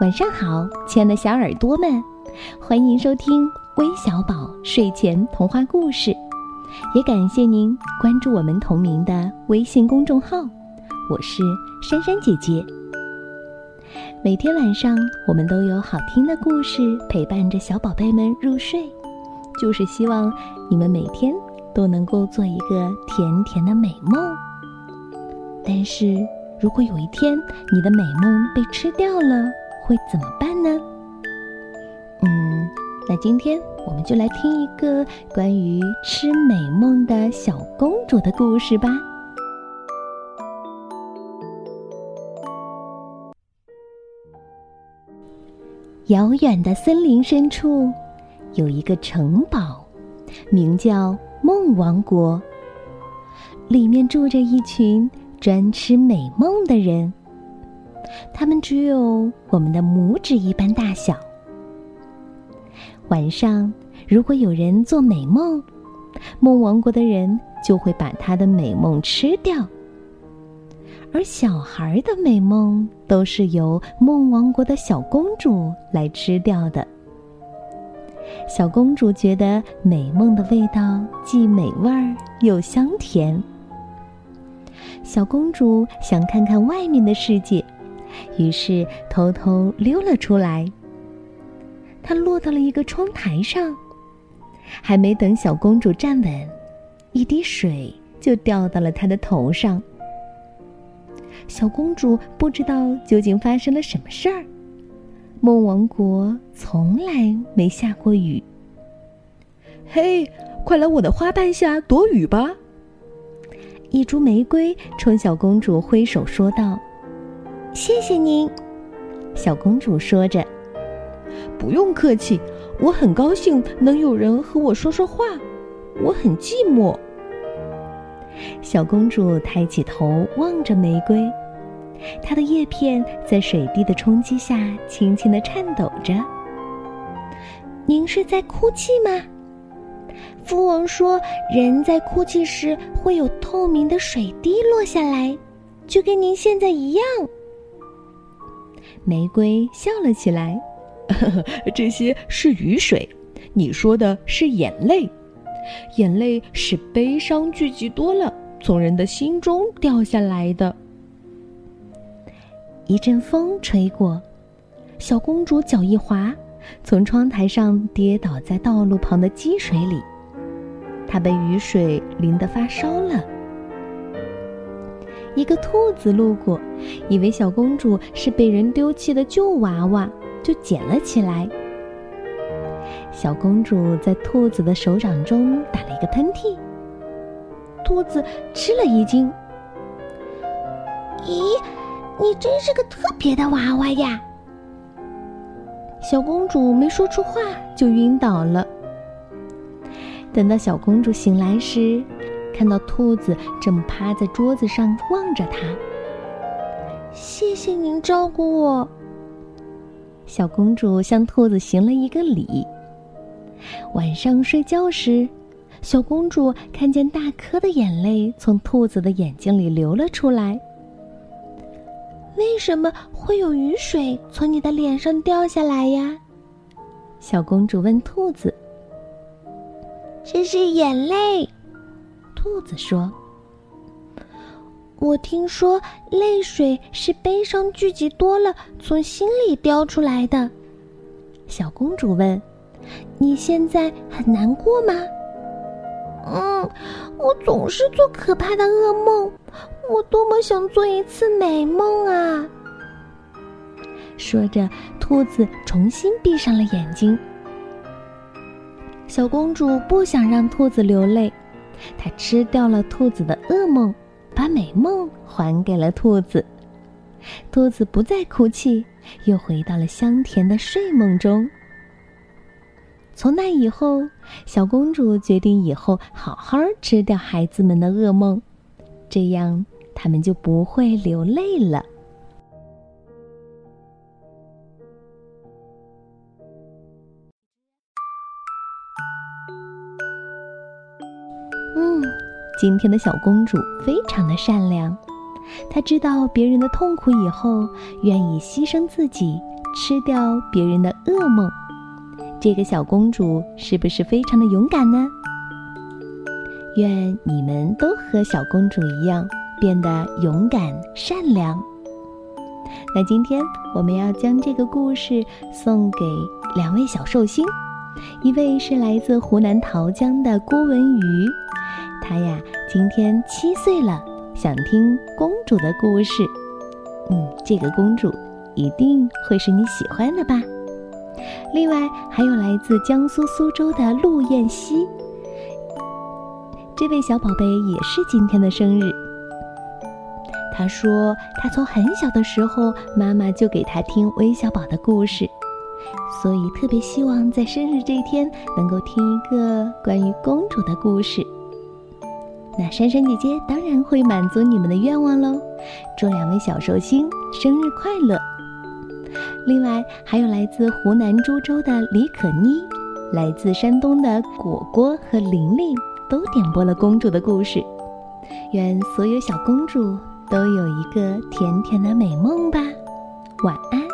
晚上好，亲爱的小耳朵们，欢迎收听微小宝睡前童话故事，也感谢您关注我们同名的微信公众号。我是珊珊姐姐。每天晚上，我们都有好听的故事陪伴着小宝贝们入睡，就是希望你们每天都能够做一个甜甜的美梦。但是如果有一天你的美梦被吃掉了，会怎么办呢？嗯，那今天我们就来听一个关于吃美梦的小公主的故事吧。遥远的森林深处，有一个城堡，名叫梦王国。里面住着一群专吃美梦的人。它们只有我们的拇指一般大小。晚上，如果有人做美梦，梦王国的人就会把他的美梦吃掉。而小孩的美梦都是由梦王国的小公主来吃掉的。小公主觉得美梦的味道既美味又香甜。小公主想看看外面的世界。于是偷偷溜了出来。她落到了一个窗台上，还没等小公主站稳，一滴水就掉到了她的头上。小公主不知道究竟发生了什么事儿。梦王国从来没下过雨。嘿，快来我的花瓣下躲雨吧！一株玫瑰冲小公主挥手说道。谢谢您，小公主说着。不用客气，我很高兴能有人和我说说话。我很寂寞。小公主抬起头望着玫瑰，它的叶片在水滴的冲击下轻轻的颤抖着。您是在哭泣吗？父王说，人在哭泣时会有透明的水滴落下来，就跟您现在一样。玫瑰笑了起来，这些是雨水，你说的是眼泪，眼泪是悲伤聚集多了从人的心中掉下来的。一阵风吹过，小公主脚一滑，从窗台上跌倒在道路旁的积水里，她被雨水淋得发烧了。一个兔子路过，以为小公主是被人丢弃的旧娃娃，就捡了起来。小公主在兔子的手掌中打了一个喷嚏，兔子吃了一惊：“咦，你真是个特别的娃娃呀！”小公主没说出话就晕倒了。等到小公主醒来时，看到兔子正趴在桌子上望着她。谢谢您照顾我。小公主向兔子行了一个礼。晚上睡觉时，小公主看见大颗的眼泪从兔子的眼睛里流了出来。为什么会有雨水从你的脸上掉下来呀？小公主问兔子。这是眼泪。兔子说：“我听说泪水是悲伤聚集多了从心里掉出来的。”小公主问：“你现在很难过吗？”“嗯，我总是做可怕的噩梦，我多么想做一次美梦啊！”说着，兔子重新闭上了眼睛。小公主不想让兔子流泪。她吃掉了兔子的噩梦，把美梦还给了兔子。兔子不再哭泣，又回到了香甜的睡梦中。从那以后，小公主决定以后好好吃掉孩子们的噩梦，这样他们就不会流泪了。嗯今天的小公主非常的善良，她知道别人的痛苦以后，愿意牺牲自己，吃掉别人的噩梦。这个小公主是不是非常的勇敢呢？愿你们都和小公主一样，变得勇敢善良。那今天我们要将这个故事送给两位小寿星，一位是来自湖南桃江的郭文瑜，他呀今天七岁了，想听公主的故事。嗯，这个公主一定会是你喜欢的吧？另外还有来自江苏苏州的陆燕西，这位小宝贝也是今天的生日。他说，他从很小的时候，妈妈就给他听微小宝的故事，所以特别希望在生日这一天能够听一个关于公主的故事。那珊珊姐姐当然会满足你们的愿望喽，祝两位小寿星生日快乐！另外还有来自湖南株洲的李可妮，来自山东的果果和玲玲都点播了公主的故事，愿所有小公主。都有一个甜甜的美梦吧，晚安。